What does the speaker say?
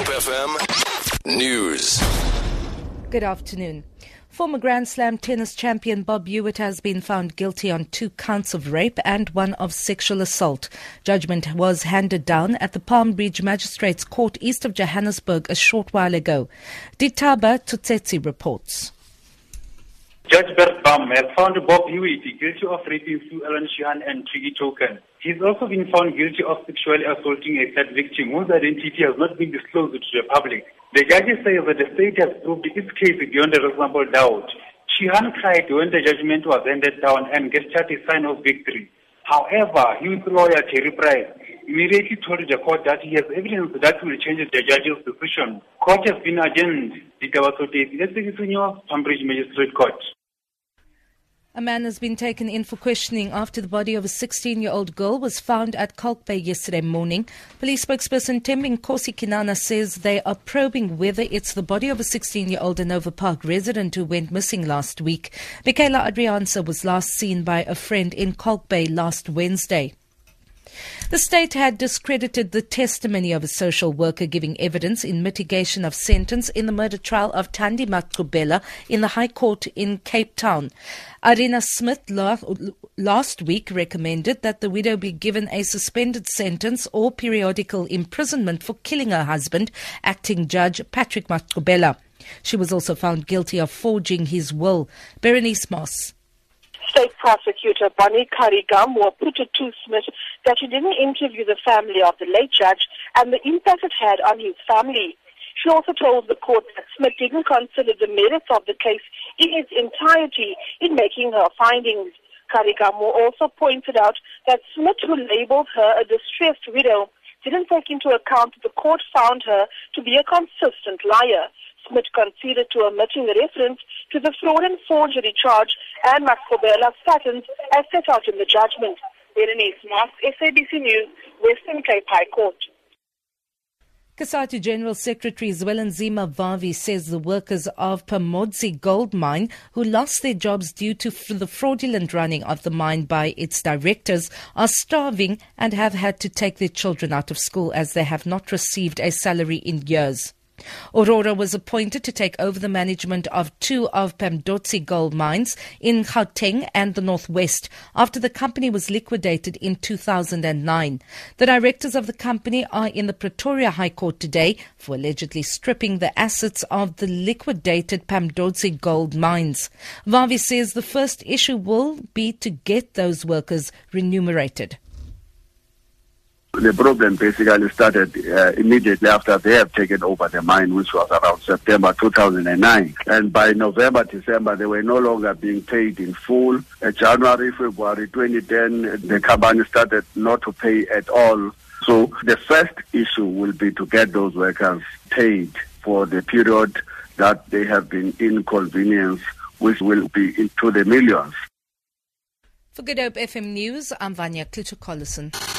Hope FM News. Good afternoon. Former Grand Slam tennis champion Bob Hewitt has been found guilty on two counts of rape and one of sexual assault. Judgment was handed down at the Palm Ridge Magistrates Court east of Johannesburg a short while ago. Ditaba Tutsetsi reports. Judge Bert Bam has found Bob Hewitt guilty of raping Sue Ellen Sheehan and Twiggy Token. He's also been found guilty of sexually assaulting a third victim whose identity has not been disclosed to the public. The judge says that the state has proved its case beyond a reasonable doubt. Sheehan cried when the judgment was handed down and gestured a sign of victory. However, his lawyer Terry Price immediately told the court that he has evidence that will change the judge's decision. Court has been adjourned. News, Palm Ridge Magistrate Court. A man has been taken in for questioning after the body of a 16 year old girl was found at Kalk Bay yesterday morning. Police spokesperson Tembinkosi Kinana says they are probing whether it's the body of a 16 year old Hanover Park resident who went missing last week. Michaela Adriaanse was last seen by a friend in Kalk Bay last Wednesday. The state had discredited the testimony of a social worker giving evidence in mitigation of sentence in the murder trial of Thandi Maqubela in the High Court in Cape Town. Arina Smith last week recommended that the widow be given a suspended sentence or periodical imprisonment for killing her husband, acting judge Patrick Maqubela. She was also found guilty of forging his will. Berenice Moss. State Prosecutor Bonnie Currie-Gamwo put it to Smith that she didn't interview the family of the late judge and the impact it had on his family. She also told the court that Smith didn't consider the merits of the case in its entirety in making her findings. Currie-Gamwo also pointed out that Smith, who labeled her a distressed widow, didn't take into account that the court found her to be a consistent liar. Smith conceded to omitting the reference to the fraud and forgery charge and Maqubela's patents as set out in the judgment. Berenice Moss, SABC News, Western Cape High Court. COSATU General Secretary Zwelinzima Vavi says the workers of Pamodzi Gold Mine who lost their jobs due to the fraudulent running of the mine by its directors are starving and have had to take their children out of school as they have not received a salary in years. Aurora was appointed to take over the management of two of Pamodzi gold mines in Gauteng and the Northwest after the company was liquidated in 2009. The directors of the company are in the Pretoria High Court today for allegedly stripping the assets of the liquidated Pamodzi gold mines. Vavi says the first issue will be to get those workers remunerated. The problem basically started uh, immediately after they have taken over the mine, which was around September 2009. And by November, December, they were no longer being paid in full. Uh, January, February 2010, the company started not to pay at all. So the first issue will be to get those workers paid for the period that they have been inconvenienced, which will be into the millions. For Good Hope FM News, I'm Vanya Kluter-Collison.